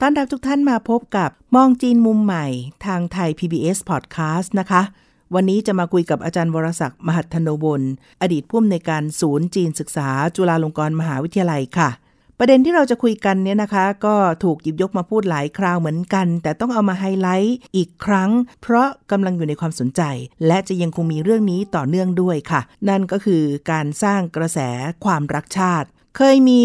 ต้อนรับทุกท่านมาพบกับมองจีนมุมใหม่ทางไทย PBS Podcast นะคะ วันนี้จะมาคุยกับอาจารย์วรศักดิ์มหัทโนบลอดีตผู้อำนวยการศูนย์จีนศึกษา จุฬาลงกรณ์มหาวิทยาลัยค่ะ ประเด็นที่เราจะคุยกันเนี่ยนะคะ ก็ถูกหยิบยกมาพูดหลายคราวเหมือนกัน แต่ต้องเอามาไฮไลท์อีกครั้ง เพราะกำลังอยู่ในความสนใจ และจะยังคงมีเรื่องนี้ต่อเนื่องด้วยค่ะ นั่นก็คือการสร้างกระแสความรักชาติ เคยมี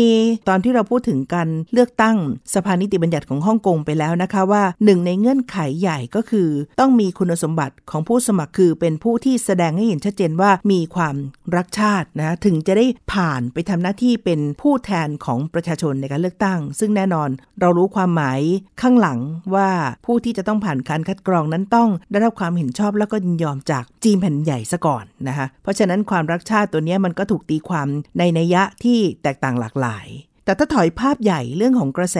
ตอนที่เราพูดถึงการเลือกตั้งสภานิติบัญญัติของฮ่องกงไปแล้วนะคะว่าหนึ่งในเงื่อนไขใหญ่ก็คือ ต้องมีคุณสมบัติของผู้สมัครคือเป็นผู้ที่แสดงให้เห็นชัดเจนว่ามีความรักชาตินะถึงจะได้ผ่านไปทำหน้าที่เป็นผู้แทนของประชาชนในการเลือกตั้ง ซึ่งแน่นอนเรารู้ความหมายข้างหลังว่าผู้ที่จะต้องผ่านการคัดกรองนั้นต้องได้รับความเห็นชอบแล้วก็ยินยอมจากจีนแผ่นใหญ่ซะก่อนนะคะเพราะฉะนั้นความรักชาติตัวนี้มันก็ถูกตีความในนัยยะที่แตกต่างหลากหลาย แต่ถ้าถอยภาพใหญ่เรื่องของกระแส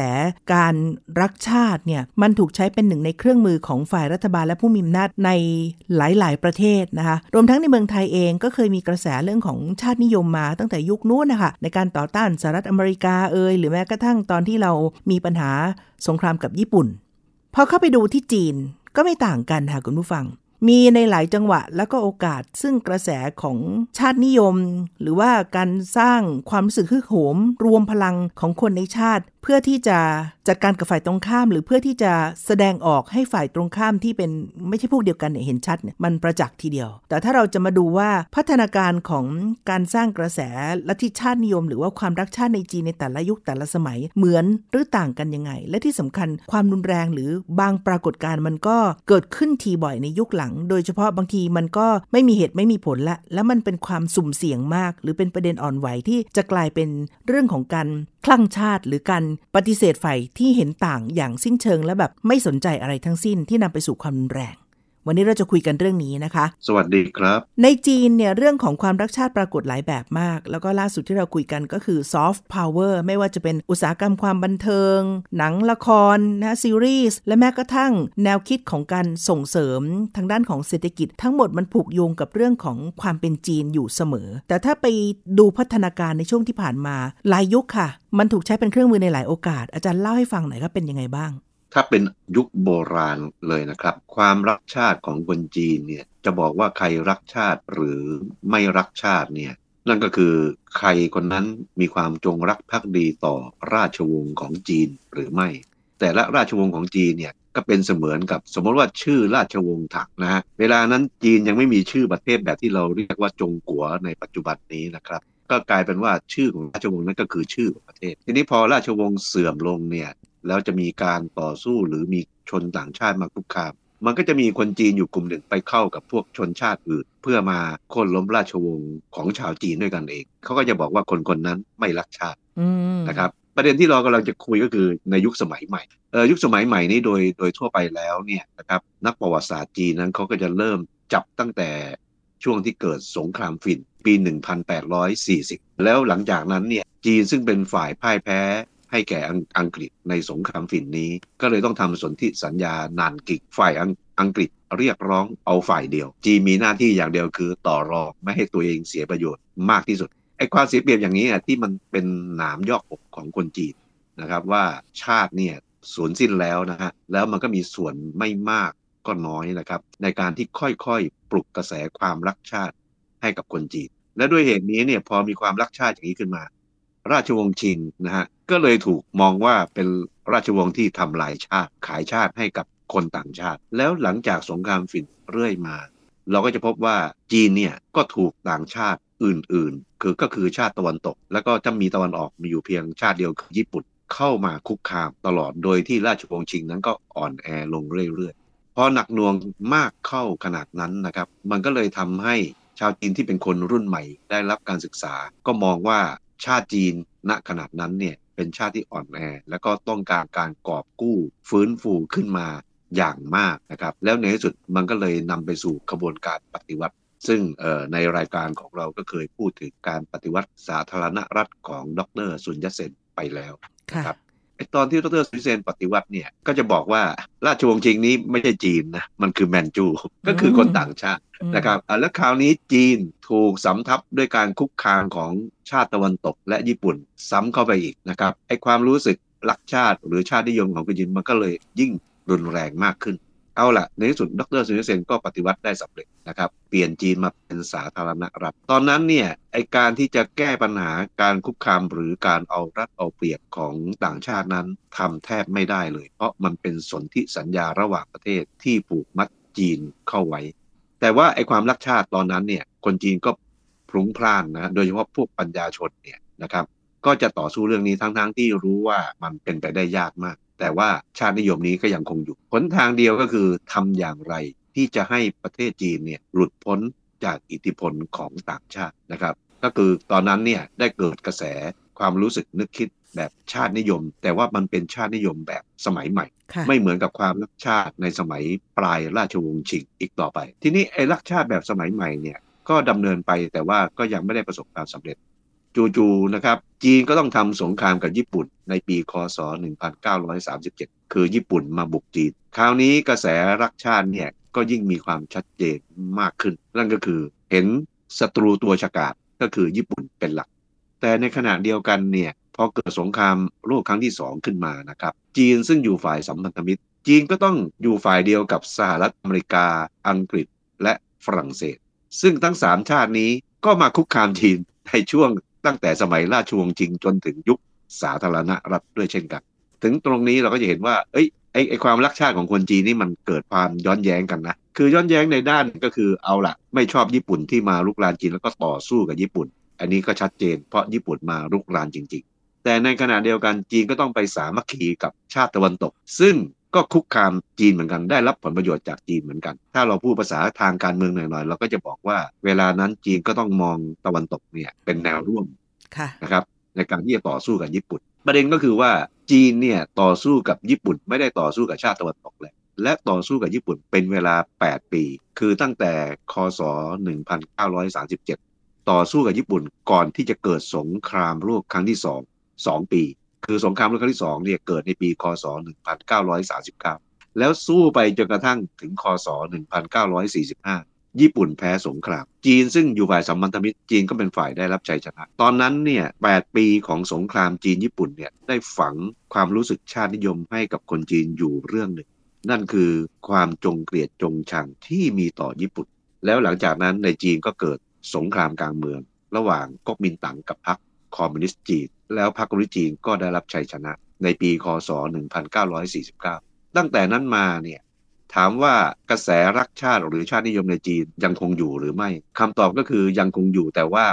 การรักชาติเนี่ยมันถูกใช้เป็นหนึ่งในเครื่องมือของฝ่ายรัฐบาลและผู้มีอำนาจในหลายๆ ประเทศนะคะรวมทั้งในเมืองไทยเองก็เคยมีกระแสเรื่องของชาตินิยมมาตั้งแต่ยุคนู้นนะคะในการต่อต้านสหรัฐอเมริกาเอยหรือแม้กระทั่งตอนที่เรามีปัญหาสงครามกับญี่ปุ่นพอเข้าไปดูที่จีนก็ไม่ต่างกันค่ะคุณผู้ฟัง มีในหลายจังหวะแล้วก็โอกาสซึ่งกระแสของชาตินิยม หรือว่าการสร้างความรู้สึกฮึกโหม รวมพลังของคนในชาติ เพื่อที่จะจัดการกับฝ่ายตรงข้าม หรือเพื่อที่จะแสดงออกให้ฝ่ายตรงข้ามที่เป็นไม่ใช่พวกเดียวกันเนี่ยเห็นชัดเนี่ยมันประจักษ์ทีเดียว แต่ถ้าเราจะมาดูว่าพัฒนาการของการสร้างกระแสลัทธิชาตินิยม หรือว่าความรักชาติในจีนในแต่ละยุคแต่ละสมัยเหมือนหรือต่างกันยังไง และที่สำคัญความรุนแรงหรือบางปรากฏการณ์มันก็เกิดขึ้นทีบ่อยในยุคหลัง โดยเฉพาะบางทีมันก็ไม่มีเหตุไม่มีผลละ และมันเป็นความสุ่มเสี่ยงมาก หรือเป็นประเด็นอ่อนไหวที่จะกลายเป็นเรื่องของการ คลั่งชาติ หรือการปฏิเสธฝ่ายที่เห็นต่างอย่างสิ้นเชิงและแบบไม่สนใจอะไรทั้งสิ้นที่นำไปสู่ความรุนแรง วันนี้เราจะคุยกันเรื่องนี้นะคะ สวัสดีครับ ในจีนเนี่ยเรื่องของความรักชาติปรากฏหลายแบบมาก แล้วก็ล่าสุดที่เราคุยกันก็คือ soft power ไม่ว่าจะเป็นอุตสาหกรรมความบันเทิง หนังละครนะซีรีส์และแม้กระทั่งแนวคิดของการส่งเสริมทางด้านของเศรษฐกิจ ทั้งหมดมันผูกโยงกับเรื่องของความเป็นจีนอยู่เสมอ แต่ถ้าไปดูพัฒนาการในช่วงที่ผ่านมาหลายยุคค่ะ มันถูกใช้เป็นเครื่องมือในหลายโอกาส อาจารย์เล่าให้ฟังหน่อยครับเป็นยังไงบ้าง ถ้าเป็นยุคโบราณเลยนะครับ ความรักชาติของคนจีนเนี่ยจะบอกว่าใครรักชาติหรือไม่รักชาติเนี่ยนั่นก็คือใครคนนั้นมีความจงรักภักดีต่อราชวงศ์ของจีนหรือไม่ แต่ละราชวงศ์ของจีนเนี่ยก็เป็นเสมือนกับสมมติว่าชื่อราชวงศ์ถักนะฮะเวลานั้นจีนยังไม่มีชื่อประเทศแบบที่เราเรียกว่าจงกัวในปัจจุบันนี้นะครับ ก็กลายเป็นว่าชื่อของราชวงศ์นั้นก็คือชื่อของประเทศ ทีนี้พอราชวงศ์เสื่อมลงเนี่ย แล้วจะมีการต่อสู้หรือมีชนต่างชาติมาคุกคาม มันก็จะมีคนจีนอยู่กลุ่มหนึ่งไปเข้ากับพวกชนชาติอื่น เพื่อมาโค่นล้มราชวงศ์ของชาวจีนด้วยกันเอง เขาก็จะบอกว่าคนคนนั้นไม่รักชาติอืมนะครับประเด็นที่เรากำลังจะคุยก็คือในยุคสมัยใหม่เออยุคสมัยใหม่นี้โดยโดยทั่วไปแล้วเนี่ยนะครับนักประวัติศาสตร์จีนนั้นเขาก็จะเริ่มจับตั้งแต่ช่วงที่เกิดสงครามฝิ่นปี 1840 แล้วหลังจากนั้นเนี่ยจีนซึ่งเป็นฝ่ายพ่ายแพ้ ให้แก่อังกฤษในสงครามฝิ่นนี้ ก็เลยต้องทำสนธิสัญญานานกิกฝ่ายอังกฤษเรียกร้องเอาฝ่ายเดียว จีนมีหน้าที่อย่างเดียวคือต่อรองไม่ให้ตัวเองเสียประโยชน์มากที่สุดไอ้ความเสียเปรียบอย่างนี้ที่มันเป็นหนามยอกอกของคนจีนนะครับว่าชาติเนี่ยสูญสิ้นแล้วนะฮะแล้วมันก็มีส่วนไม่มากก็น้อยนะครับ ในการที่ค่อยๆ ปลุกกระแสความรักชาติให้กับคนจีน และด้วยเหตุนี้เนี่ยพอมีความรักชาติอย่างนี้ขึ้นมา ราชวงศ์ชิงนะฮะก็เลยถูกมองว่าเป็นราชวงศ์ที่ทำลายชาติ ขายชาติให้กับคนต่างชาติ แล้วหลังจากสงครามฝิ่นเรื่อยมา เราก็จะพบว่าจีนเนี่ยก็ถูกต่างชาติอื่นๆ คือก็คือชาติตะวันตก แล้วก็จะมีตะวันออกมีอยู่เพียงชาติเดียวคือญี่ปุ่นเข้ามาคุกคามตลอดโดยที่ราชวงศ์ชิงนั้นก็อ่อนแอลงเรื่อยๆพอหนักหน่วงมากเข้าขนาดนั้นนะครับ มันก็เลยทำให้ชาวจีนที่เป็นคนรุ่นใหม่ได้รับการศึกษา ก็มองว่า ชาติจีนณขนาดนั้นเนี่ยเปเป็นชาติที่อ่อนแอ แล้วก็ต้องการการกอบกู้ฟื้นฟูขึ้นมาอย่างมากนะครับแล้วในที่สุดมันก็เลยนำไปสู่กระบวนการปฏิวัติ ซึ่งในรายการของเราก็เคยพูดถึงการปฏิวัติสาธารณรัฐของดรสุญญเซนไปแล้วนะครับ ตอนที่ดรสุญญเซนปฏิวัติเนี่ยก็จะบอกว่าราชวงศ์ชิงนี้ไม่ใช่จีนนะมันคือแมนจู ก็คือคนต่างชาตินะครับแล้วคราวนี้จีนถูกสำทับด้วยการคุกคามของชาติตะวันตกและญี่ปุ่นซ้ำเข้าไปอีกนะครับไอความรู้สึกรักชาติหรือชาตินิยมของจีนมันก็เลยยิ่งรุนแรงมากขึ้น เอาละในที่สุดดรสุนิเซนก็ปฏิวัติได้สำเร็จนะครับ เปลี่ยนจีนมาเป็นสาธารณรัฐ ตอนนั้นเนี่ยไอการที่จะแก้ปัญหาการคุกคามหรือการเอารัดเอาเปรียบของต่างชาตินั้นทำแทบไม่ได้เลย เพราะมันเป็นสนธิสัญญาระหว่างประเทศที่ผูกมัดจีนเข้าไว้ แต่ว่าไอความรักชาติตอนนั้นเนี่ยคนจีนก็พลุงพล่านนะโดยเฉพาะพวกปัญญาชนเนี่ยนะครับก็จะต่อสู้เรื่องนี้ทั้งๆทที่รู้ว่ามันเป็นไปได้ยากมาก แต่ว่าชาตินิยมนี้ก็ยังคงอยู่ผลทางเดียวก็คือทำอย่างไรที่จะให้ประเทศจีนเนี่ยหลุดพ้นจากอิทธิพลของต่างชาตินะครับ ก็คือตอนนั้นเนี่ยได้เกิดกระแสความรู้สึกนึกคิดแบบชาตินิยม แต่ว่ามันเป็นชาตินิยมแบบสมัยใหม่ ไม่เหมือนกับความรักชาติในสมัยปลายราชวงศ์ชิงอีกต่อไป ทีนี้ไอ้รักชาติแบบสมัยใหม่เนี่ยก็ดำเนินไปแต่ว่าก็ยังไม่ได้ประสบความสำเร็จ จู่ๆนะครับ จีนก็ต้องทำสงครามกับญี่ปุ่นในปีคศ 1937 คือญี่ปุ่นมาบุกจีน คราวนี้กระแสรักชาติเนี่ยก็ยิ่งมีความชัดเจนมากขึ้น นั่นก็คือเห็นศัตรูตัวฉกาจก็คือญี่ปุ่นเป็นหลัก แต่ในขณะเดียวกันเนี่ยพอเกิดสงครามโลกครั้งที่สองขึ้นมานะครับจีนซึ่งอยู่ฝ่ายสัมพันธมิตร จีนก็ต้องอยู่ฝ่ายเดียวกับสหรัฐอเมริกา อังกฤษและฝรั่งเศส ซึ่งทั้งสามชาตินี้ก็มาคุกคามจีนในช่วง ตั้งแต่สมัยราชวงศ์จิงจนถึงยุคสาธารณรัฐด้วยเช่นกัน ถึงตรงนี้เราก็จะเห็นว่า เอ้ยไอไอความรักชาติของคนจีนนี่มันเกิดความย้อนแย้งกันนะ คือย้อนแย้งในด้านก็คือเอาละไม่ชอบญี่ปุ่นที่มาลุกรานจีนแล้วก็ต่อสู้กับญี่ปุ่น อันนี้ก็ชัดเจน เพราะญี่ปุ่นมาลุกรานจริง ๆ แต่ในขณะเดียวกันจีนก็ต้องไปสามัคคีกับชาติตะวันตก ซึ่ง ก็คุกคามจีนเหมือนกัน ได้รับผลประโยชน์จากจีนเหมือนกัน ถ้าเราพูดภาษาทางการเมืองหน่อยๆเราก็จะบอกว่า เวลานั้นจีนก็ต้องมองตะวันตกเนี่ยเป็นแนวร่วมนะครับในการที่จะต่อสู้กับญี่ปุ่น ประเด็นก็คือว่าจีนเนี่ยต่อสู้กับญี่ปุ่น ไม่ได้ต่อสู้กับชาติตะวันตกเลยและต่อสู้กับญี่ปุ่นเป็นเวลา 8 ปี คือตั้งแต่คศ 1937 ต่อสู้กับญี่ปุ่นก่อนที่จะเกิดสงครามโลกครั้งที่2 2ปี คือสงครามโลกครั้งที่2เนี่ยเกิดในปีคศ 1939 แล้วสู้ไปจนกระทั่งถึงคศ 1945 ญี่ปุ่นแพ้สงคราม จีนซึ่งอยู่ฝ่ายสัมพันธมิตรจีนก็เป็นฝ่ายได้รับชัยชนะ ตอนนั้นเนี่ยแปีของสงครามจีนญี่ปุ่นเนี่ยได้ฝังความรู้สึกชาตินิยมให้กับคนจีนอยู่เรื่องหนึ่ง นั่นคือความจงเกลียดจงชังที่มีต่อญี่ปุ่น แล้วหลังจากนั้นในจีนก็เกิดสงครามกลางเมือง ระหว่างก๊กมินตั๋งกับพรรค คอมมิวนิสต์จีน แล้วพรรคคอมมิวนิสต์จีนก็ได้รับชัยชนะในปีคศ 1949 ตั้งแต่นั้นมาเนี่ยถามว่ากระแสรักชาติหรือชาตินิยมในจีนยังคงอยู่หรือไม่คำตอบก็คือยังคงอยู่แต่ว่า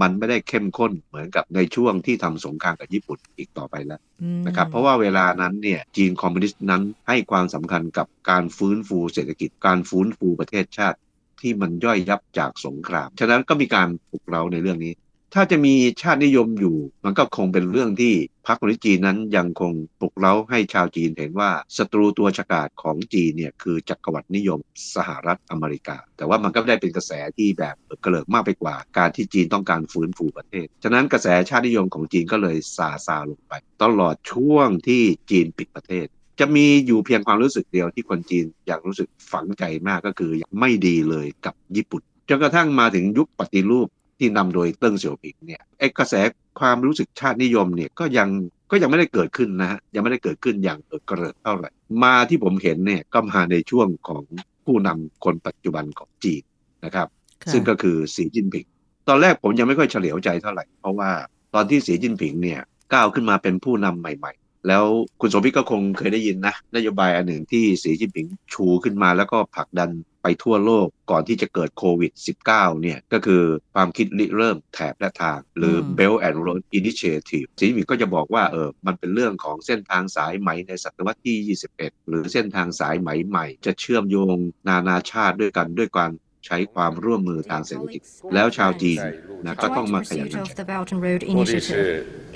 มันไม่ได้เข้มข้นเหมือนกับในช่วงที่ทำสงครามกับญี่ปุ่นอีกต่อไปแล้วนะครับเพราะว่าเวลานั้นเนี่ยจีนคอมมิวนิสต์นั้นให้ความสำคัญกับการฟื้นฟูเศรษฐกิจการฟื้นฟูประเทศชาติที่มันย่อยยับจากสงคราม ฉะนั้นก็มีการปลุกเราในเรื่องนี้ ถ้าจะมีชาตินิยมอยู่ มันก็คงเป็นเรื่องที่พรรคคอมมิวนิสต์จีนนั้นยังคงปลุกเร้าให้ชาวจีนเห็นว่าศัตรูตัวฉกาจของจีนเนี่ยคือจักรวรรดินิยมสหรัฐอเมริกา แต่ว่ามันก็ได้เป็นกระแสที่แบบเกลิกมากไปกว่า การที่จีนต้องการฟื้นฟูประเทศ ฉะนั้นกระแสชาตินิยมของจีนก็เลยซาซาลงไป ตลอดช่วงที่จีนปิดประเทศจะมีอยู่เพียงความรู้สึกเดียวที่คนจีนอยากรู้สึกฝังใจมากก็คือไม่ดีเลยกับญี่ปุ่นจนกระทั่งมาถึงยุคปฏิรูป ที่นำโดยเติ้งเสี่ยวผิงเนี่ยไอ้กระแสความรู้สึกชาตินิยมเนี่ยก็ยังก็ยังไม่ได้เกิดขึ้นนะฮะยังไม่ได้เกิดขึ้นอย่างเอิดกระเริดเท่าไหร่มาที่ผมเห็นเนี่ยก็มาในช่วงของผู้นำคนปัจจุบันของจีนนะครับ ซึ่งก็คือสีจิ้นผิง ตอนแรกผมยังไม่ค่อยเฉลียวใจเท่าไหร่ เพราะว่าตอนที่สีจิ้นผิงเนี่ยก้าวขึ้นมาเป็นผู้นำใหม่ ๆ แล้วคุณสมพิษก็คงเคยได้ยินนะนโยบายอันหนึ่งที่สีจิ้นผิงชูขึ้นมาแล้วก็ผลักดัน ไปทั่วโลกก่อนที่จะเกิดโควิด -19 เนี่ยก็คือความคิดริเริ่มแถบและทาง หรือ Belt and Road Initiative สีมิก็จะบอกว่าเออมันเป็นเรื่องของเส้นทางสายไหมในศตวรรษที่ 21 หรือเส้นทางสายไหมใหม่ จะเชื่อมโยงนานาชาติด้วยกันด้วยการใช้ความร่วมมือทางเศรษฐกิจ แล้วชาวจีนนะก็ต้องมาขยัน of the Belt and Road Initiative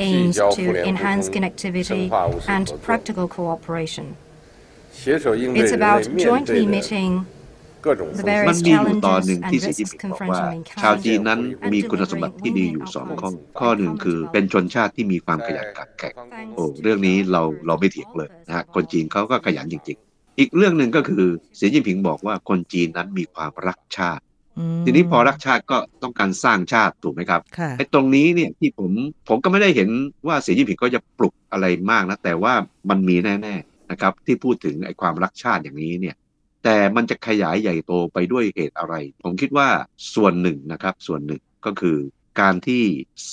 aims to enhance connectivity and practical cooperation. It's about jointly meeting มันมีอยู่ตอนหนึ่งที่สีจิ้นผิงบอกว่า ชาวจีนนั้นมีคุณสมบัติที่ดีอยู่สองข้อข้อหนึ่งคือเป็นชนชาติที่มีความขยันขันแข็งโอ้เรื่องนี้เราเราไม่เถียงเลยนะฮะคนจีนเขาก็ขยันจริง ๆ อีกเรื่องหนึ่งก็คือสีจิ้นผิงบอกว่าคนจีนนั้นมีความรักชาติทีนี้พอรักชาติก็ต้องการสร้างชาติถูกไหมครับค่ะไอ้ตรงนี้เนี่ยที่ผมผมก็ไม่ได้เห็นว่าสีจิ้นผิงก็จะปลุกอะไรมากนะแต่ว่ามันมีแน่ ๆนะครับ ที่พูดถึงไอ้ความรักชาติอย่างนี้เนี่ย แต่มันจะขยายใหญ่โตไปด้วยเหตุอะไร ผมคิดว่าส่วนหนึ่งนะครับ ส่วนหนึ่งก็คือการที่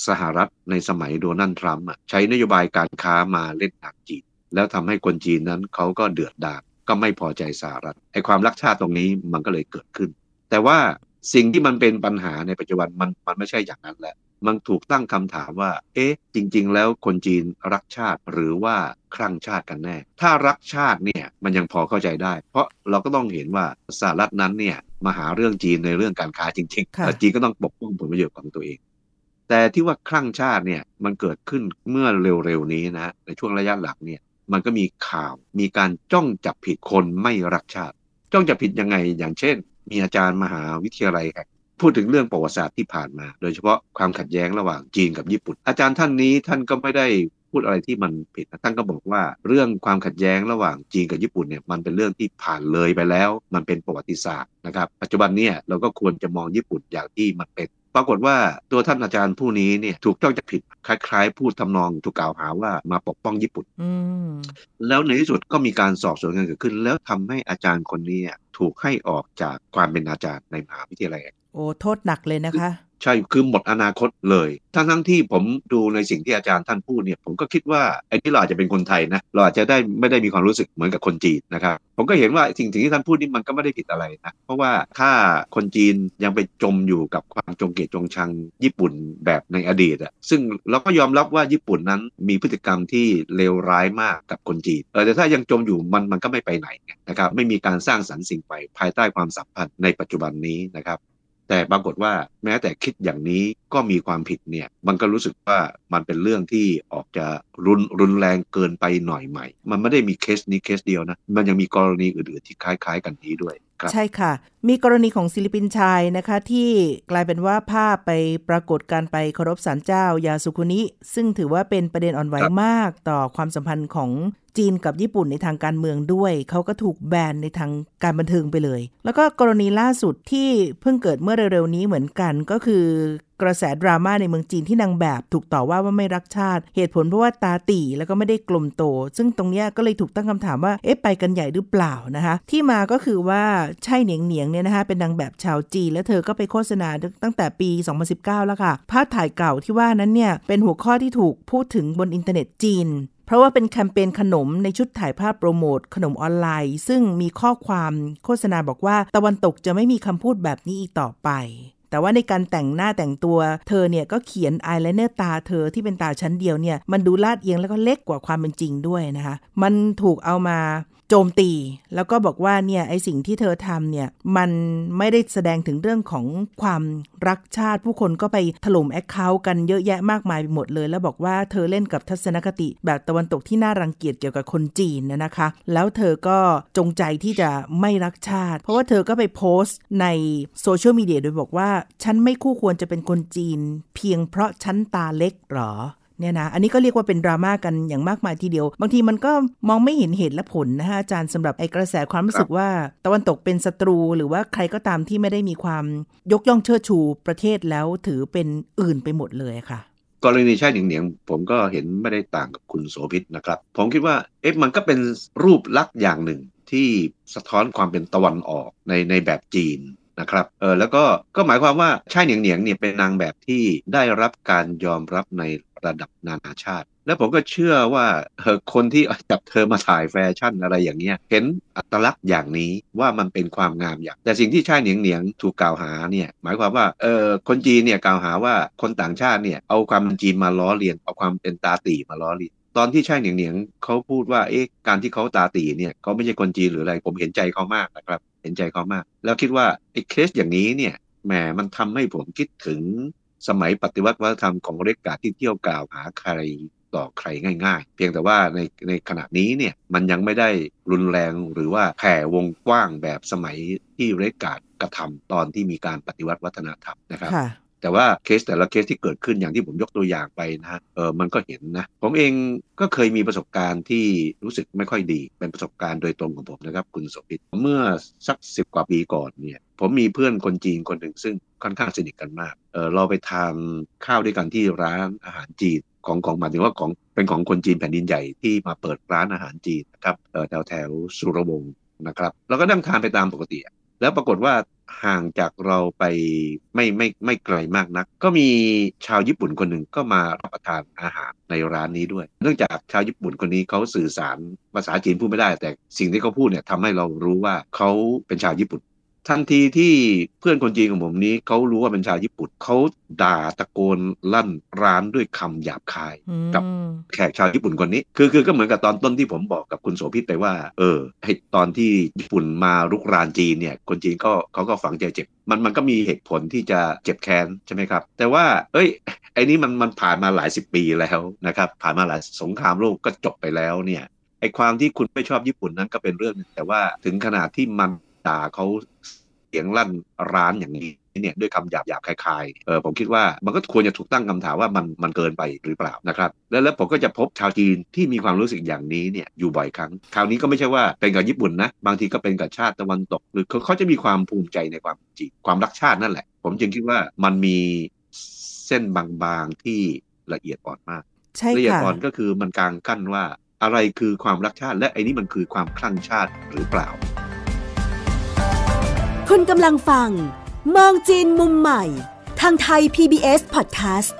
สหรัฐในสมัยโดนัลด์ทรัมป์ใช้นโยบายการค้ามาเล่นหนักจีน แล้วทำให้คนจีนนั้นเขาก็เดือดดาลก็ไม่พอใจสหรัฐไอ้ความรักชาติตรงนี้มันก็เลยเกิดขึ้น แต่ว่าสิ่งที่มันเป็นปัญหาในปัจจุบันมันมันไม่ใช่อย่างนั้นแหละ มันถูกตั้งคำถามว่า เอ๊ะ จริง ๆ แล้วคนจีนรักชาติหรือว่าคลั่งชาติกันแน่ ถ้ารักชาติเนี่ยมันยังพอเข้าใจได้ เพราะเราก็ต้องเห็นว่าสหรัฐนั้นเนี่ยมาหาเรื่องจีนในเรื่องการค้าจริงๆค่ะแล้วจีนก็ต้องปกป้องผลประโยชน์ของตัวเอง แต่ที่ว่าคลั่งชาติเนี่ยมันเกิดขึ้นเมื่อเร็วๆนี้นะในช่วงระยะหลังเนี่ยมันก็มีข่าวมีการจ้องจับผิดคนไม่รักชาติ จ้องจับผิดยังไงอย่างเช่น มีอาจารย์มหาวิทยาลัยแห่ง พูดถึงเรื่องประวัติศาสตร์ที่ผ่านมา โดยเฉพาะความขัดแย้งระหว่างจีนกับญี่ปุ่น อาจารย์ท่านนี้ท่านก็ไม่ได้พูดอะไรที่มันผิดท่านก็บอกว่า เรื่องความขัดแย้งระหว่างจีนกับญี่ปุ่นเนี่ยมันเป็นเรื่องที่ผ่านเลยไปแล้ว มันเป็นประวัติศาสตร์นะครับ ปัจจุบันเนี่ยเราก็ควรจะมองญี่ปุ่นอย่างที่มันเป็น ปรากฏว่าตัวท่านอาจารย์ผู้นี้เนี่ยถูกจ้องจับผิดคล้ายๆ พูดทำนองถูกกล่าวหาว่ามาปกป้องญี่ปุ่นอืมแล้วในที่สุดก็มีการสอบสวนกันเกิดขึ้น แล้วทำให้อาจารย์คนนี้อะถูกให้ออกจากความเป็นอาจารย์ในมหาวิทยาลัยโอ้โทษหนักเลยนะคะ ใช่คือหมดอนาคตเลย ทั้งทั้งๆที่ผมดูในสิ่งที่อาจารย์ท่านพูดเนี่ย ผมก็คิดว่าไอ้ที่เราอาจจะเป็นคนไทยนะ เราอาจจะได้ไม่ได้มีความรู้สึกเหมือนกับคนจีนนะครับ ผมก็เห็นว่าสิ่งที่ท่านพูดนี่มันก็ไม่ได้ผิดอะไรนะ เพราะว่าถ้าคนจีนยังไปจมอยู่กับความจงเกลียดจงชังญี่ปุ่นแบบในอดีตอะซึ่งเราก็ยอมรับว่าญี่ปุ่นนั้นมีพฤติกรรมที่เลวร้ายมากกับคนจีนเออแต่ถ้ายังจมอยู่มันมันก็ไม่ไปไหนนะครับ ไม่มีการสร้างสรรค์สิ่งใหม่ภายใต้ความสัมพันธ์ในปัจจุบันนี้นะครับ แต่ปรากฏว่าแม้แต่คิดอย่างนี้ก็มีความผิดเนี่ยมันก็รู้สึกว่ามันเป็นเรื่องที่ออกจะรุนรุนแรงเกินไปหน่อยใหม่ มันไม่ได้มีเคสนี้เคสเดียวนะ มันยังมีกรณีอื่นๆที่คล้ายๆกันนี้ด้วยใช่ค่ะ มีกรณีของศิลปินชายนะคะที่กลายเป็นว่าภาพไปปรากฏการไปเคารพศาลเจ้ายาสุคุนิ ซึ่งถือว่าเป็นประเด็นอ่อนไหวมากต่อความสัมพันธ์ของ จีนกับญี่ปุ่นในทางการเมืองด้วย เขาก็ถูกแบนในทางการบันเทิงไปเลย แล้วก็กรณีล่าสุดที่เพิ่งเกิดเมื่อเร็วๆนี้เหมือนกันก็คือกระแสดราม่าในเมืองจีนที่นางแบบถูกต่อว่าว่าไม่รักชาติ เหตุผลเพราะว่าตาตีแล้วก็ไม่ได้กลมโต ซึ่งตรงนี้ก็เลยถูกตั้งคำถามว่าเอ๊ะไปกันใหญ่หรือเปล่านะคะ ที่มาก็คือว่าไช่เหนียงเหนียงเนี่ยนะคะเป็นนางแบบชาวจีน แล้วเธอก็ไปโฆษณาตั้งแต่ปี 2019 แล้วค่ะ ภาพถ่ายเก่าที่ว่านั้นเนี่ยเป็นหัวข้อที่ถูกพูดถึงบนอินเทอร์เน็ตจีน เพราะว่าเป็นแคมเปญขนมในชุดถ่ายภาพโปรโมทขนมออนไลน์ ซึ่งมีข้อความโฆษณาบอกว่าตะวันตกจะไม่มีคำพูดแบบนี้อีกต่อไป แต่ว่าในการแต่งหน้าแต่งตัว เธอเนี่ยก็เขียนอายไลเนอร์ตาเธอที่เป็นตาชั้นเดียวเนี่ยมันดูลาดเอียงแล้วก็เล็กกว่าความเป็นจริงด้วยนะคะ มันถูกเอามา โจมตี แล้วก็บอกว่าเนี่ยไอ้สิ่งที่เธอทำเนี่ยมันไม่ได้แสดงถึงเรื่องของความรักชาติ ผู้คนก็ไปถล่ม account กันเยอะแยะมากมายไปหมดเลย แล้วบอกว่าเธอเล่นกับทัศนคติ แบบตะวันตกที่น่ารังเกียจเกี่ยวกับคนจีนนะนะคะ แล้วเธอก็จงใจที่จะไม่รักชาติ เพราะว่าเธอก็ไปโพสต์ในโซเชียลมีเดียโดยบอกว่า ฉันไม่คู่ควรจะเป็นคนจีน เพียงเพราะฉันตาเล็กหรอ เนี่ยนะอันนี้ก็เรียกว่าเป็นดราม่ากันอย่างมากมายทีเดียว บางทีมันก็มองไม่เห็นเหตุและผลนะฮะอาจารย์สำหรับไอ้กระแสความรู้สึกว่า ตะวันตกเป็นศัตรู หรือว่าใครก็ตามที่ไม่ได้มีความยกย่องเชิดชูประเทศแล้วถือเป็นอื่นไปหมดเลยค่ะกรณีใช่เหนียงๆผมก็เห็นไม่ได้ต่างกับคุณโสภิตนะครับ ผมคิดว่าเอ๊ะมันก็เป็นรูปลักษณ์อย่างหนึ่งที่สะท้อนความเป็นตะวันออกในในแบบจีนนะครับเออแล้วก็ก็หมายความว่าใช่เหนียงเหนียงๆเนี่ยเป็นนางแบบที่ได้รับการยอมรับใน ระดับนานาชาติ แล้วผมก็เชื่อว่าเออคนที่จับเธอมาถ่ายแฟชั่นอะไรอย่างเงี้ยเห็นอัตลักษณ์อย่างนี้ว่ามันเป็นความงามอย่าง แต่สิ่งที่ใช่เหนียงเหนียงถูกกล่าวหาเนี่ยหมายความว่าเออคนจีนเนี่ยกล่าวหาว่าคนต่างชาติเนี่ยเอาความเป็นจีนมาล้อเลียนเอาความเป็นตาตีมาล้อเลียนตอนที่ช่เหนียงเหนียงเขาพูดว่าเอ๊ะการที่เขาตาตีเนี่ยเขาไม่ใช่คนจีนหรืออะไร ผมเห็นใจเขามากนะครับ เห็นใจเขามาก แล้วคิดว่าไอ้เคสอย่างนี้เนี่ยแหมมันทำให้ผมคิดถึง สมัยปฏิวัติวัฒนธรรมของ Red Guard ที่เที่ยวกล่าวหาใครต่อใครง่าย ๆ เพียงแต่ว่าในในขณะนี้เนี่ยมันยังไม่ได้รุนแรงหรือว่าแผ่วงกว้างแบบสมัยที่ Red Guard กระทำตอนที่มีการปฏิวัติวัฒนธรรมนะครับ แต่ว่าเคสแต่ละเคสที่เกิดขึ้นอย่างที่ผมยกตัวอย่างไปนะฮะเออมันก็เห็นนะ ผมเองก็เคยมีประสบการณ์ที่รู้สึกไม่ค่อยดี เป็นประสบการณ์โดยตรงของผมนะครับคุณสมิตเมื่อสักสิบกว่าปีก่อนเนี่ยผมมีเพื่อนคนจีนคนหนึ่งซึ่งค่อนข้างสนิทกันมากเออเราไปทานข้าวด้วยกันที่ร้านอาหารจีนของของหมายถึงว่าของเป็นของคนจีนแผ่นดินใหญ่ที่มาเปิดร้านอาหารจีนนะครับเออแถวแถวสุรวงศ์นะครับเราก็นั่งทานไปตามปกติ แล้วปรากฏว่าห่างจากเราไปไม่ไม่ไม่ไกลมากนัก ก็มีชาวญี่ปุ่นคนหนึ่งก็มารับประทานอาหารในร้านนี้ด้วย เนื่องจากชาวญี่ปุ่นคนนี้เขาสื่อสารภาษาจีนพูดไม่ได้ แต่สิ่งที่เขาพูดเนี่ยทำให้เรารู้ว่าเขาเป็นชาวญี่ปุ่น ทันทีที่เพื่อนคนจีนของผมนี้เขารู้ว่าเป็นชาวญี่ปุ่นเขาด่าตะโกนลั่นร้านด้วยคำหยาบคายกับแขกชาวญี่ปุ่นคนนี้ คือคือก็เหมือนกับตอนต้นที่ผมบอกกับคุณโสภิตไปว่า เออให้ตอนที่ญี่ปุ่นมารุกรานจีนเนี่ย คนจีนก็เขาก็ฝังใจเจ็บ มันมันก็มีเหตุผลที่จะเจ็บแค้นใช่ไหมครับ แต่ว่า เอ้ยไอ้นี้มันมันผ่านมาหลายสิบปีแล้วนะครับ ผ่านมาหลายสงครามโลกก็จบไปแล้วเนี่ยไอ้ความที่คุณไม่ชอบญี่ปุ่นนั้นก็เป็นเรื่องนึงแต่ว่าถึงขนาดที่มันด่าเขาเสียงลั่นร้านอย่างนี้เนี่ยด้วยคำหยาบหยาบคลายๆเออผมคิดว่ามันก็ควรจะถูกตั้งคำถามว่ามันมันเกินไปหรือเปล่านะครับแล้วแล้วผมก็จะพบชาวจีนที่มีความรู้สึกอย่างนี้เนี่ยอยู่บ่อยครั้ง คราวนี้ก็ไม่ใช่ว่าเป็นกับญี่ปุ่นนะบางทีก็เป็นกับชาติตะวันตก หรือเขาเขาจะมีความภูมิใจในความจีนความรักชาตินั่นแหละ ผมจึงคิดว่ามันมีเส้นบางๆที่ละเอียดอ่อนมากละเอียดอ่อนก็คือมันกลางกั้นว่าอะไรคือความรักชาติ และไอ้นี้มันคือความคลั่งชาติหรือเปล่า คุณกำลังฟัง มองจีนมุมใหม่ ทางไทย PBS Podcast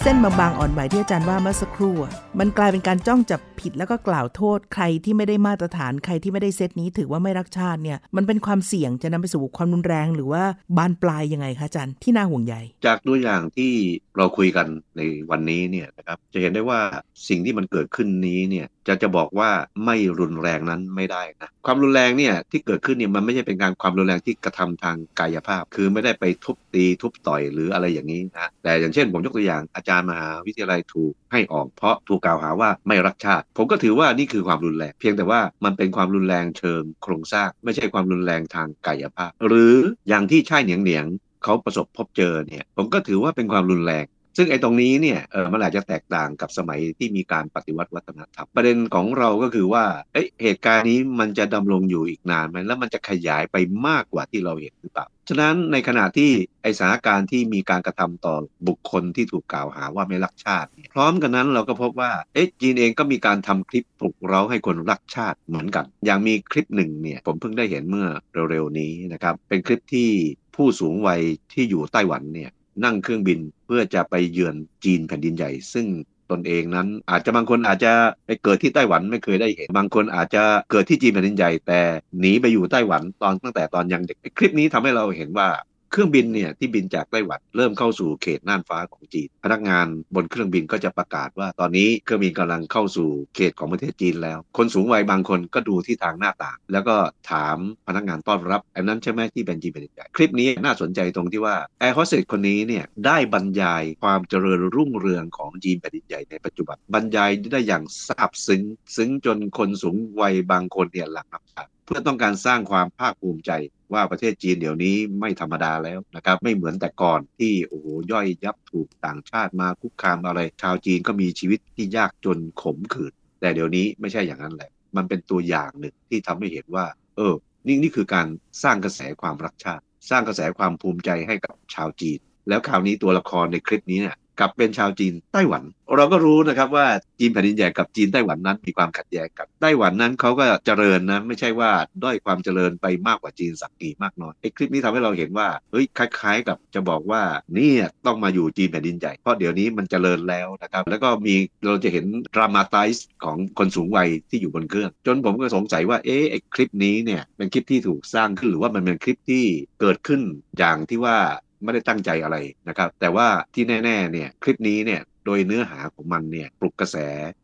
เส้นบางๆอ่อนไหวที่อาจารย์ว่าเมื่อสักครู่มันกลายเป็นการจ้องจับผิดแล้วก็กล่าวโทษ ใครที่ไม่ได้มาตรฐานใครที่ไม่ได้เซตนี้ถือว่าไม่รักชาติเนี่ยมันเป็นความเสี่ยงจะนำไปสู่ความรุนแรงหรือว่าบานปลายยังไงคะอาจารย์ที่น่าห่วงใหญ่จากตัวอย่างที่เราคุยกันในวันนี้เนี่ยนะครับจะเห็นได้ว่าสิ่งที่มันเกิดขึ้นนี้เนี่ยจะจะบอกว่าไม่รุนแรงนั้นไม่ได้นะความรุนแรงเนี่ยที่เกิดขึ้นเนี่ยมันไม่ใช่เป็นการความรุนแรงที่กระทำทางกายภาพ คือไม่ได้ไปทุบตีทุบต่อยหรืออะไรอย่างนี้นะแต่อย่างเช่นผมยกตัวอย่างอาจารย์มหาวิทยาลัยถูกให้ออกเพราะถูกกล่าวหาว่าไม่รักชาติ ผมก็ถือว่านี่คือความรุนแรง เพียงแต่ว่ามันเป็นความรุนแรงเชิงโครงสร้าง ไม่ใช่ความรุนแรงทางกายภาพ หรืออย่างที่ชายเหนียงเหนียงเขาประสบพบเจอเนี่ย ผมก็ถือว่าเป็นความรุนแรง ซึ่งไอ้ตรงนี้เนี่ยเออมันอาจจะแตกต่างกับสมัยที่มีการปฏิวัติวัฒนธรรมประเด็นของเราก็คือว่าเอ้เหตุการณ์นี้มันจะดำรงอยู่อีกนานไหมแล้วมันจะขยายไปมากกว่าที่เราเห็นหรือเปล่าฉะนั้นในขณะที่ไอสถานการณ์ที่มีการกระทำต่อบุคคลที่ถูกกล่าวหาว่าไม่รักชาติ พร้อมกันนั้นเราก็พบว่าเอ๊ะจีนเองก็มีการทำคลิปปลุกเราให้คนรักชาติเหมือนกัน อย่างมีคลิปหนึ่งเนี่ยผมเพิ่งได้เห็นเมื่อเร็วๆนี้นะครับเป็นคลิปที่ผู้สูงวัยที่อยู่ไต้หวันเนี่ย นั่งเครื่องบินเพื่อจะไปเยือนจีนแผ่นดินใหญ่ ซึ่งตนเองนั้น อาจจะบางคนอาจจะไปเกิดที่ไต้หวันไม่เคยได้เห็น บางคนอาจจะเกิดที่จีนแผ่นดินใหญ่ แต่หนีไปอยู่ไต้หวันตอนตั้งแต่ตอนยังเด็กคลิปนี้ทำให้เราเห็นว่า เครื่องบินเนี่ยที่บินจากไต้หวันเริ่มเข้าสู่เขตน่านฟ้าของจีน พนักงานบนเครื่องบินก็จะประกาศว่า ตอนนี้เครื่องบินกำลังเข้าสู่เขตของประเทศจีนแล้ว คนสูงวัยบางคนก็ดูที่ทางหน้าต่าง แล้วก็ถามพนักงานต้อนรับอันนั้นใช่ไหมที่เป็นจีนเป็นใหญ่คลิปนี้น่าสนใจตรงที่ว่าแอร์โฮสเตสคนนี้เนี่ยได้บรรยายความเจริญรุ่งเรืองของจีนแผ่นดินใหญ่ในปัจจุบันบรรยายได้อย่างซาบซึ้งซึ้งจนคนสูงวัยบางคนเนี่ยหลังน้ำตา พื่อต้องการสร้างความภาคภูมิใจว่าประเทศจีนเดี๋ยวนี้ไม่ธรรมดาแล้วนะครับ ไม่เหมือนแต่ก่อนที่โอ้โหย่อยยับถูกต่างชาติมาคุกคามอะไร ชาวจีนก็มีชีวิตที่ยากจนขมขื่นแต่เดี๋ยวนี้ไม่ใช่อย่างนั้นแหละ มันเป็นตัวอย่างหนึ่งที่ทำให้เห็นว่า เออ นี่นี่คือการสร้างกระแสความรักชาติ สร้างกระแสความภูมิใจให้กับชาวจีน แล้วคราวนี้ตัวละครในคลิปนี้เนี่ย กับเป็นชาวจีนไต้หวัน เราก็รู้นะครับว่าจีนแผ่นดินใหญ่กับจีนไต้หวันนั้นมีความขัดแย้งกันไต้หวันนั้นเขาก็เจริญนะไม่ใช่ว่าด้อยความเจริญไปมากกว่าจีนสักกี่มากน้อยไอ้คลิปนี้ทำให้เราเห็นว่าเฮ้ยคล้าย ๆ กับจะบอกว่านี่ต้องมาอยู่จีนแผ่นดินใหญ่เพราะเดี๋ยวนี้มันเจริญแล้วนะครับแล้วก็มีเราจะเห็นดรามาไตส์ของคนสูงวัยที่อยู่บนเครื่อง จนผมก็สงสัยว่าเอ๊ะไอ้คลิปนี้เนี่ยเป็นคลิปที่ถูกสร้างขึ้นหรือว่ามันเป็นคลิปที่เกิดขึ้นอย่างที่ว่า ไม่ได้ตั้งใจอะไรนะครับ แต่ว่าที่แน่ๆเนี่ยคลิปนี้เนี่ยโดยเนื้อหาของมันเนี่ยปลุกกระแส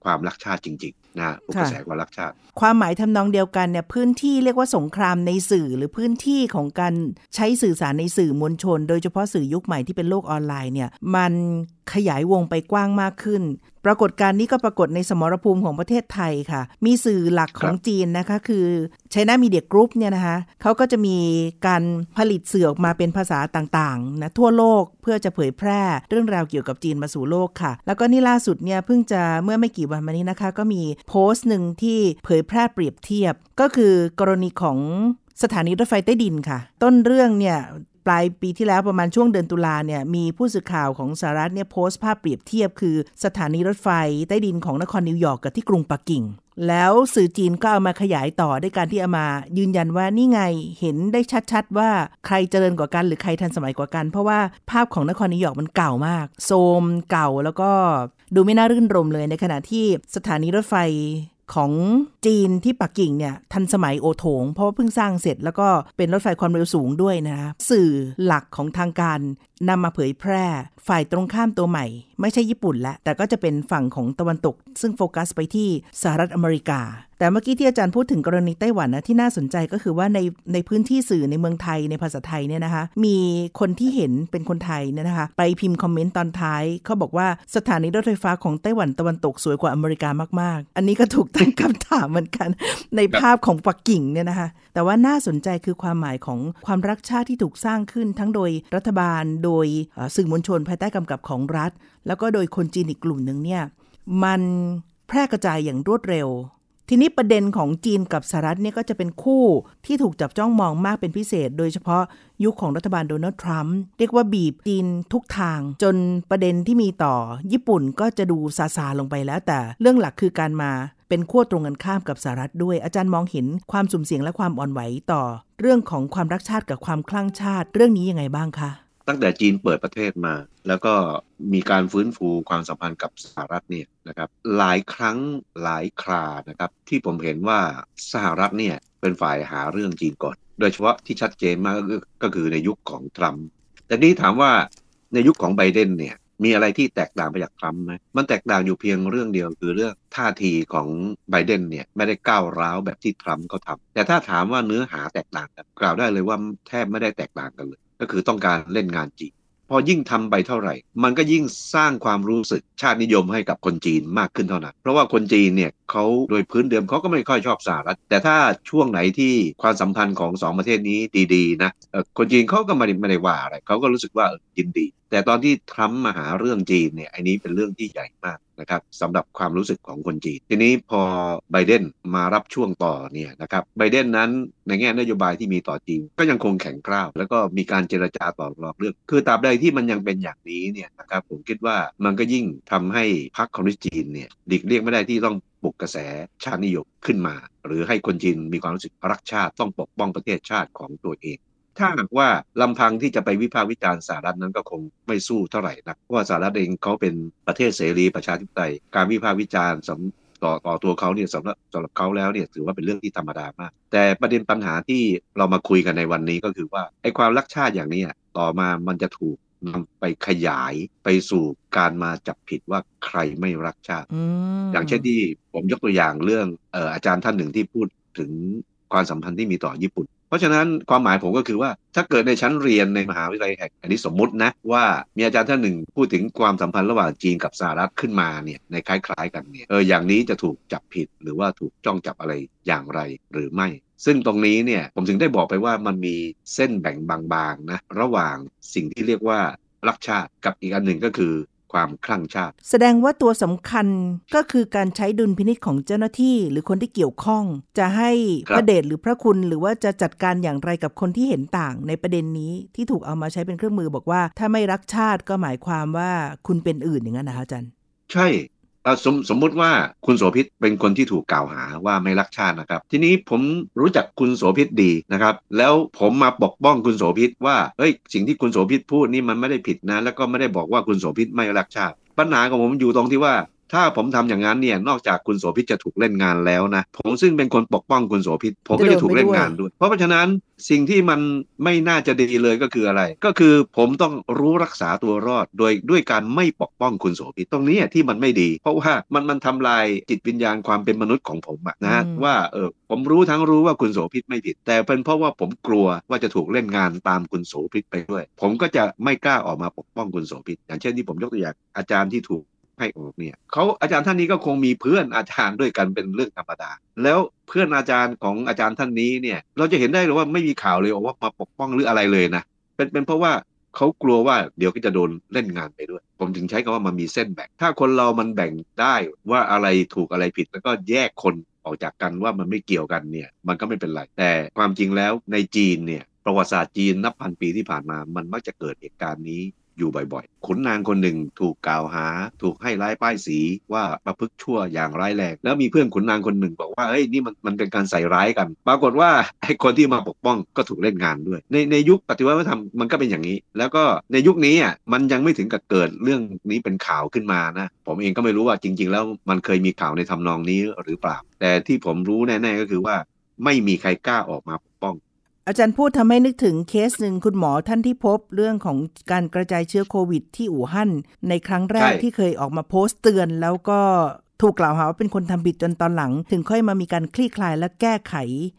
ความรักชาติจริงๆนะปลุกกระแสความรักชาติ ความหมายทำนองเดียวกันเนี่ยพื้นที่เรียกว่าสงครามในสื่อหรือพื้นที่ของการใช้สื่อสารในสื่อมวลชน โดยเฉพาะสื่อยุคใหม่ที่เป็นโลกออนไลน์เนี่ยมันขยายวงไปกว้างมากขึ้น ปรากฏการณ์นี้ก็ปรากฏในสมรภูมิของประเทศไทยค่ะ มีสื่อหลักของจีนนะคะ คือ China Media Group เนี่ยนะคะเขาก็จะมีการผลิตสื่อออกมาเป็นภาษาต่างๆนะทั่วโลกเพื่อจะเผยแพร่เรื่องราวเกี่ยวกับจีนมาสู่โลกค่ะ แล้วก็นี่ล่าสุดเนี่ยเพิ่งจะเมื่อไม่กี่วันมานี้นะคะ ก็มีโพสต์หนึ่งที่เผยแพร่เปรียบเทียบ ก็คือกรณีของสถานีรถไฟใต้ดินค่ะ ต้นเรื่องเนี่ย ปลายปีที่แล้วประมาณช่วงเดือนตุลาเนี่ยมีผู้สื่อข่าวของสหรัฐเนี่ยโพสต์ภาพเปรียบเทียบคือสถานีรถไฟใต้ดินของนครนิวยอร์กกับที่กรุงปักกิ่ง แล้วสื่อจีนก็เอามาขยายต่อด้วยการที่เอามา ยืนยันว่านี่ไงเห็นได้ชัดๆ ว่าใครเจริญกว่ากันหรือใครทันสมัยกว่ากัน เพราะว่าภาพของนครนิวยอร์กมันเก่ามาก โทรมเก่าแล้วก็ดูไม่น่ารื่นรมย์เลยในขณะที่สถานีรถไฟ ของจีนที่ปักกิ่งเนี่ยทันสมัยโอโถง เพราะว่าเพิ่งสร้างเสร็จแล้วก็เป็นรถไฟความเร็วสูงด้วยนะคะสื่อหลักของทางการนำมาเผยแพร่ ฝ่ายตรงข้ามตัวใหม่ ไม่ใช่ญี่ปุ่นละแต่ก็จะเป็นฝั่งของตะวันตก ซึ่งโฟกัสไปที่สหรัฐอเมริกาแต่เมื่อกี้ที่อาจารย์พูดถึงกรณีไต้หวันนะที่น่าสนใจก็คือว่าในในพื้นที่สื่อในเมืองไทยในภาษาไทยเนี่ยนะคะ มีคนที่เห็นเป็นคนไทยเนี่ยนะคะ ไปพิมพ์คอมเมนต์ตอนท้ายเขาบอกว่าสถานีรถไฟฟ้าของไต้หวันตะวันตกสวยกว่าอเมริกามาก ๆ อันนี้ก็ถูกตั้งคำถามเหมือนกัน ในภาพของปักกิ่งเนี่ยนะคะ แต่ว่าน่าสนใจคือความหมายของความรักชาติที่ถูกสร้างขึ้น ทั้งโดยรัฐบาล โดยสื่อมวลชนภายใต้กำกับของรัฐ แล้วก็โดยคนจีนอีกกลุ่มหนึ่งเนี่ยมันแพร่กระจายอย่างรวดเร็ว ทีนี้ประเด็นของจีนกับสหรัฐเนี่ยก็จะเป็นคู่ที่ถูกจับจ้องมองมากเป็นพิเศษ โดยเฉพาะยุคของรัฐบาลโดนัลด์ทรัมป์เรียกว่าบีบจีนทุกทาง จนประเด็นที่มีต่อ ญี่ปุ่นก็จะดูซาซาลงไปแล้ว แต่เรื่องหลักคือการมาเป็นขั้วตรงกันข้ามกับสหรัฐด้วย อาจารย์มองเห็นความสุ่มเสี่ยงและความอ่อนไหวต่อ เรื่องของความรักชาติกับความคลั่งชาติ เรื่องนี้ยังไงบ้างคะ ตั้งแต่จีนเปิดประเทศมา แล้วก็มีการฟื้นฟูความสัมพันธ์กับสหรัฐเนี่ยนะครับหลายครั้งหลายครานะครับที่ผมเห็นว่าสหรัฐเนี่ยเป็นฝ่ายหาเรื่องจีนก่อน โดยเฉพาะที่ชัดเจนมากก็คือในยุคของทรัมป์แต่นี่ถามว่าในยุคของไบเดนเนี่ยมีอะไรที่แตกต่างไปจากทรัมป์ไหมมันแตกต่างอยู่เพียงเรื่องเดียวคือเรื่องท่าทีของไบเดนเนี่ยไม่ได้ก้าวร้าวแบบที่ทรัมป์เขาทำแต่ถ้าถามว่าเนื้อหาแตกต่างกันกล่าวได้เลยว่าแทบไม่ได้แตกต่างกันเลย ก็คือต้องการเล่นงานจีนพอยิ่งทำไปเท่าไหร่ มันก็ยิ่งสร้างความรู้สึกชาตินิยมให้กับคนจีนมากขึ้นเท่านั้น เพราะว่าคนจีนเนี่ย เขาโดยพื้นเดิมเขาก็ไม่ค่อยชอบสหรัฐแต่ถ้าช่วงไหนที่ความสัมพันธ์ของสองประเทศนี้ดีๆนะคนจีนเขาก็ไม่ได้ไม่ได้ว่าอะไรเขาก็รู้สึกว่ายินดี แต่ตอนที่ทรัมป์มาหาเรื่องจีนเนี่ยอันนี้เป็นเรื่องที่ใหญ่มากนะครับสำหรับความรู้สึกของคนจีน ทีนี้พอไบเดนมารับช่วงต่อเนี่ยนะครับไบเดนนั้นในแง่นโยบายที่มีต่อจีน ก็ยังคงแข็งกร้าว แล้วก็มีการเจรจาต่อรองเรื่องคือตราบใดที่มันยังเป็นอย่างนี้เนี่ยนะครับผมคิดว่ามันก็ยิ่งทำให้พรรคคอมมิวนิสต์จีนเนี่ยดิกเรียกไม่ได้ที่ต้อง ปลุกกระแสชาตินิยมขึ้นมา หรือให้คนจีนมีความรู้สึกรักชาติต้องปกป้องประเทศชาติของตัวเอง ถ้าหากว่าลำพังที่จะไปวิพากษ์วิจารณ์สหรัฐนั้นก็คงไม่สู้เท่าไหร่นะเพราะว่าสหรัฐเองเขาเป็นประเทศเสรีประชาธิปไตยการวิพากษ์วิจารณ์สต่อต่อตัวเขาเนี่ยสำหรับสำหรับเขาแล้วเนี่ยถือว่าเป็นเรื่องที่ธรรมดามาก แต่ประเด็นปัญหาที่เรามาคุยกันในวันนี้ก็คือว่าไอ้ความรักชาติอย่างนี้ต่อมามันจะถูก นำไปขยายไปสู่การมาจับผิดว่าใครไม่รักชาติ อย่างเช่นที่ผมยกตัวอย่างเรื่องเอ่ออาจารย์ท่านหนึ่งที่พูดถึงความสัมพันธ์ที่มีต่อญี่ปุ่น ราะฉะนั้นความหมายผมก็คือว่าถ้าเกิดในชั้นเรียนในมหาวิทยาลัยแห่งอันนี้สมมุตินะว่ามีอาจารย์ท่านหนึ่งพูดถึงความสัมพันธ์ระหว่างจีนกับสหรัฐขึ้นมาเนี่ยในคล้ายๆ กันเนี่ยเอออย่างนี้จะถูกจับผิดหรือว่าถูกจ้องจับอะไรอย่างไรหรือไม่ซึ่งตรงนี้เนี่ยผมถึงได้บอกไปว่ามันมีเส้นแบ่งบางๆนะระหว่างสิ่งที่เรียกว่ารักชาติกับอีกอันหนึ่งก็คือ ความคลั่งชาติ แสดงว่าตัวสำคัญก็คือการใช้ดุลพินิษของเจ้าหน้าที่ หรือคนที่เกี่ยวข้อง จะให้พระเดชหรือพระคุณ หรือว่าจะจัดการอย่างไรกับคนที่เห็นต่างในประเด็นนี้ที่ถูกเอามาใช้เป็นเครื่องมือบอกว่า ถ้าไม่รักชาติก็หมายความว่าคุณเป็นอื่นอย่างนั้นนะคะอาจารย์ ใช่ สมสมมุติว่าคุณโสภิตเป็นคนที่ถูกกล่าวหาว่าไม่รักชาตินะครับ ทีนี้ผมรู้จักคุณโสภิตดีนะครับ แล้วผมมาปกป้องคุณโสภิตว่าเฮ้ยสิ่งที่คุณโสภิตพูดนี่มันไม่ได้ผิดนะ แล้วก็ไม่ได้บอกว่าคุณโสภิตไม่รักชาติปัญหาของผมอยู่ตรงที่ว่า ถ้าผมทำอย่างนั้นเนี่ยนอกจากคุณโสภิตจะถูกเล่นงานแล้วนะผมซึ่งเป็นคนปกป้องคุณโสภิตผมก็จะถูกเล่นงานด้วย เพราะฉะนั้นสิ่งที่มันไม่น่าจะดีเลยก็คืออะไร ก็คือผมต้องรู้รักษาตัวรอดโดยด้วยการไม่ปกป้องคุณโสภิตตรงนี้ที่มันไม่ดี เพราะว่ามันมันทำลายจิตวิญญาณความเป็นมนุษย์ของผมอะนะฮะว่าเออผมรู้ทั้งรู้ว่าคุณโสภิตไม่ผิด แต่เป็นเพราะว่าผมกลัวว่าจะถูกเล่นงานตามคุณโสภิตไปด้วย ผมก็จะไม่กล้าออกมาปกป้องคุณโสภิตอย่างเช่นที่ผมยกตัวอย่างอาจารย์ที่ถูก ให้ออกเนี่ยเขาอาจารย์ท่านนี้ก็คงมีเพื่อนอาจารย์ด้วยกันเป็นเรื่องธรรมดา แล้วเพื่อนอาจารย์ของอาจารย์ท่านนี้เนี่ย เราจะเห็นได้เลยว่าไม่มีข่าวเลยว่ามาปกป้องหรืออะไรเลยนะเป็นเป็นเพราะว่าเขากลัวว่าเดี๋ยวก็จะโดนเล่นงานไปด้วย ผมถึงใช้คำว่ามันมีเส้นแบ่ง ถ้าคนเรามันแบ่งได้ว่าอะไรถูกอะไรผิด แล้วก็แยกคนออกจากกันว่ามันไม่เกี่ยวกันเนี่ย มันก็ไม่เป็นไร แต่ความจริงแล้วในจีนเนี่ยประวัติศาสตร์จีนนับพันปีที่ผ่านมา มันมักจะเกิดเหตุการณ์นี้ อยู่บ่อยๆขุนนางคนหนึ่งถูกกล่าวหา ถูกให้ร้ายป้ายสีว่าประพฤติชั่วอย่างร้ายแรงแล้วมีเพื่อนขุนนางคนหนึ่งบอกว่าเฮ้ยนี่มันมันเป็นการใส่ร้ายกัน ปรากฏว่าไอ้คนที่มาปกป้องก็ถูกเล่นงานด้วย ในในยุคปฏิวัติธรรมมันก็เป็นอย่างนี้ แล้วก็ในยุคนี้อะมันยังไม่ถึงกับเกิดเรื่องนี้เป็นข่าวขึ้นมานะผมเองก็ไม่รู้ว่าจริง ๆ แล้วมันเคยมีข่าวในทำนองนี้หรือเปล่า แต่ที่ผมรู้แน่ๆก็คือว่าไม่มีใครกล้าออกมาปกป้อง อาจารย์พูดทำให้นึกถึงเคสหนึ่งคุณหมอท่านที่พบเรื่องของการกระจายเชื้อโควิด ที่อู่ฮั่นในครั้งแรกที่เคยออกมาโพสต์เตือน แล้วก็ถูกกล่าวหาว่าเป็นคนทำผิดจนตอนหลัง ถึงค่อยมามีการคลี่คลายและแก้ไข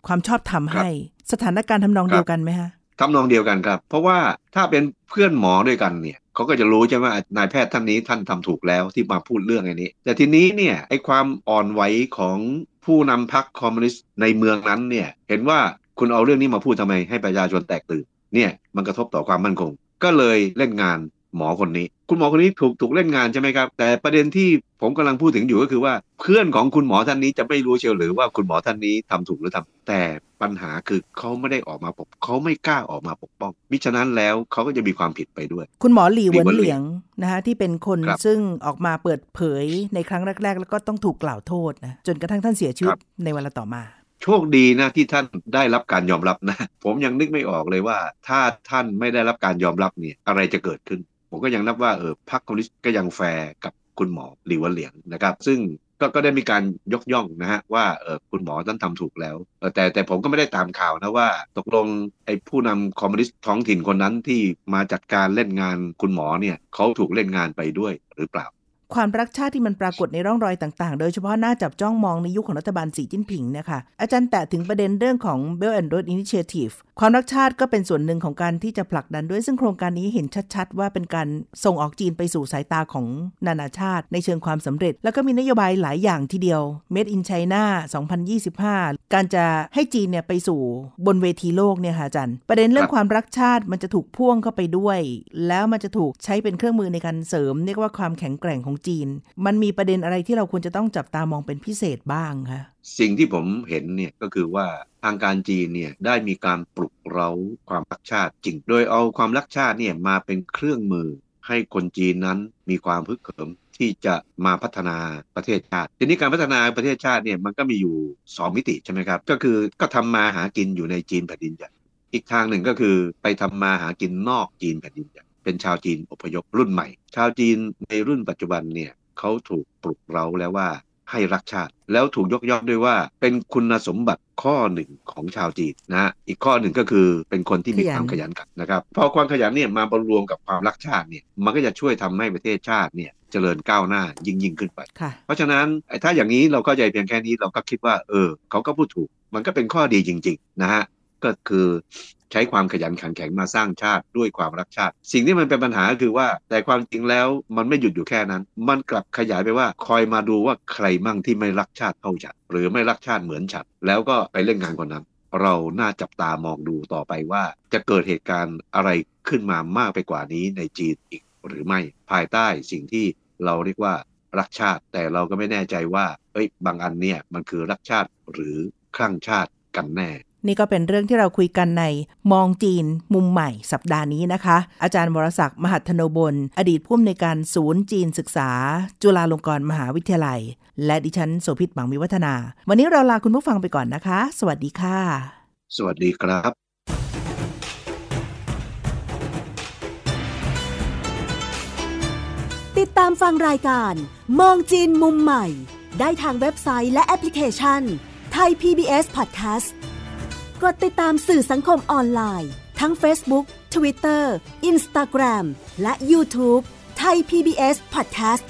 ความชอบธรรมให้ สถานการณ์ทำนองเดียวกันไหมฮะทำนองเดียวกันครับ เพราะว่าถ้าเป็นเพื่อนหมอด้วยกันเนี่ยเขาก็จะรู้ใช่ไหมนายแพทย์ท่านนี้ท่านทำถูกแล้วที่มาพูดเรื่องอันนี้ แต่ทีนี้เนี่ยไอ้ความอ่อนไหวของผู้นำพรรคคอมมิวนิสต์ในเมืองนั้นเนี่ยเห็นว่า คุณเอาเรื่องนี้มาพูดทำไมให้ประชาชนแตกตื่นเนี่ยมันกระทบต่อความมั่นคง ก็เลยเล่นงานหมอคนนี้ คุณหมอคนนี้ถูกถูกเล่นงานใช่ไหมครับ แต่ประเด็นที่ผมกำลังพูดถึงอยู่ก็คือว่า เพื่อนของคุณหมอท่านนี้จะไม่รู้เชียวหรือว่าคุณหมอท่านนี้ทำถูกหรือทำแต่ปัญหาคือเขาไม่ได้ออกมาปกเขาไม่กล้าออกมาปกป้องมิฉะนั้นแล้วเขาก็จะมีความผิดไปด้วย คุณหมอหลี่เวินเหลียงนะคะที่เป็นคนซึ่งออกมาเปิดเผยในครั้งแรก ๆ แล้วก็ต้องถูกกล่าวโทษนะจนกระทั่งท่านเสียชีวิตในวันต่อมา โชคดีนะที่ท่านได้รับการยอมรับนะ ผมยังนึกไม่ออกเลยว่า ถ้าท่านไม่ได้รับการยอมรับเนี่ยอะไรจะเกิดขึ้น ผมก็ยังนับว่าเออพรรคคอมมิวนิสต์ก็ยังแฟร์กับคุณหมอหลี่เหวินเลี่ยงนะครับ ซึ่งก็ก็ได้มีการยกย่องนะฮะว่าเออคุณหมอท่านทำถูกแล้วแต่แต่ผมก็ไม่ได้ตามข่าวนะว่า ตกลงไอ้ผู้นำคอมมิวนิสต์ท้องถิ่นคนนั้นที่มาจัดการเล่นงานคุณหมอเนี่ยเขาถูกเล่นงานไปด้วยหรือเปล่า ความรักชาติที่มันปรากฏในร่องรอยต่างๆ โดยเฉพาะหน้าจับจ้องมองในยุคของรัฐบาลสีจิ้นผิงนะคะอาจารย์แตะถึงประเด็นเรื่องของ Belt and Road Initiative ความรักชาติก็เป็นส่วนหนึ่งของการที่จะผลักดันด้วยซึ่งโครงการนี้เห็นชัด ๆ ว่าเป็นการส่งออกจีนไปสู่สายตาของนานาชาติ ในเชิงความสำเร็จ แล้วก็มีนโยบายหลายอย่างทีเดียว Made in China 2025 การจะให้จีนเนี่ยไปสู่บนเวทีโลกเนี่ยค่ะอาจารย์ประเด็นเรื่องความรักชาติมันจะถูกพ่วงเข้าไปด้วย แล้วมันจะถูกใช้เป็นเครื่องมือในการเสริมเรียกว่าความแข็งแกร่งของจีน มันมีประเด็นอะไรที่เราควรจะต้องจับตามองเป็นพิเศษบ้างคะ สิ่งที่ผมเห็นเนี่ยก็คือว่าทางการจีนเนี่ยได้มีการปลุกเร้าความรักชาติจริง โดยเอาความรักชาติเนี่ยมาเป็นเครื่องมือให้คนจีนนั้นมีความพึกเขิมที่จะมาพัฒนาประเทศชาติ ทีนี้การพัฒนาประเทศชาติเนี่ยมันก็มีอยู่ 2 มิติใช่ไหมครับ ก็คือก็ทำมาหากินอยู่ในจีนแผ่นดินใหญ่อีกทางหนึ่งก็คือไปทำมาหากินนอกจีนแผ่นดินใหญ่เป็นชาวจีนอพยพรุ่นใหม่ ชาวจีนในรุ่นปัจจุบันเนี่ยเขาถูกปลุกเร้าแล้วว่า ให้รักชาติ แล้วถูกยกย่องด้วยว่าเป็นคุณสมบัติข้อหนึ่งของชาวจีนนะอีกข้อหนึ่งก็คือเป็นคนที่มีความขยันกันนะครับพอความขยันเนี่ยมาบรวมกับความรักชาติเนี่ยมันก็จะช่วยทำให้ประเทศชาติเนี่ยเจริญก้าวหน้ายิ่งยิ่งขึ้นไป เพราะฉะนั้นถ้าอย่างนี้เราเข้าใจเพียงแค่นี้เราก็คิดว่าเออเขาก็พูดถูก มันก็เป็นข้อดีจริง ๆ นะฮะก็คือ ใช้ความขยันขันแข็งมาสร้างชาติด้วยความรักชาติ สิ่งที่มันเป็นปัญหาคือว่าแต่ความจริงแล้วมันไม่หยุดอยู่แค่นั้น มันกลับขยายไปว่าคอยมาดูว่าใครมั่งที่ไม่รักชาติเท่าฉันหรือไม่รักชาติเหมือนฉันแล้วก็ไปเล่นงานคนนั้น เราน่าจับตามองดูต่อไปว่า จะเกิดเหตุการณ์อะไรขึ้นมามากไปกว่านี้ในจีนอีกหรือไม่ภายใต้สิ่งที่เราเรียกว่ารักชาติ แต่เราก็ไม่แน่ใจว่าเอ้ยบางอันเนี่ยมันคือรักชาติหรือคลั่งชาติกันแน่ นี่ก็เป็นเรื่องที่เราคุยกันในมองจีนมุมใหม่สัปดาห์นี้นะคะ อาจารย์วรศักดิ์มหัทโนบล อดีตผู้อำนวยการศูนย์จีนศึกษา จุฬาลงกรณ์มหาวิทยาลัย และดิฉันโสภิตหมังมิวัฒนา วันนี้เราลาคุณผู้ฟังไปก่อนนะคะ สวัสดีค่ะ สวัสดีครับติดตามฟังรายการ มองจีนมุมใหม่ ได้ทางเว็บไซต์และแอปพลิเคชันไทย PBS Podcast กดติดตามสื่อสังคมออนไลน์ ทั้ง Facebook Twitter Instagram และ YouTube ไทย PBS Podcast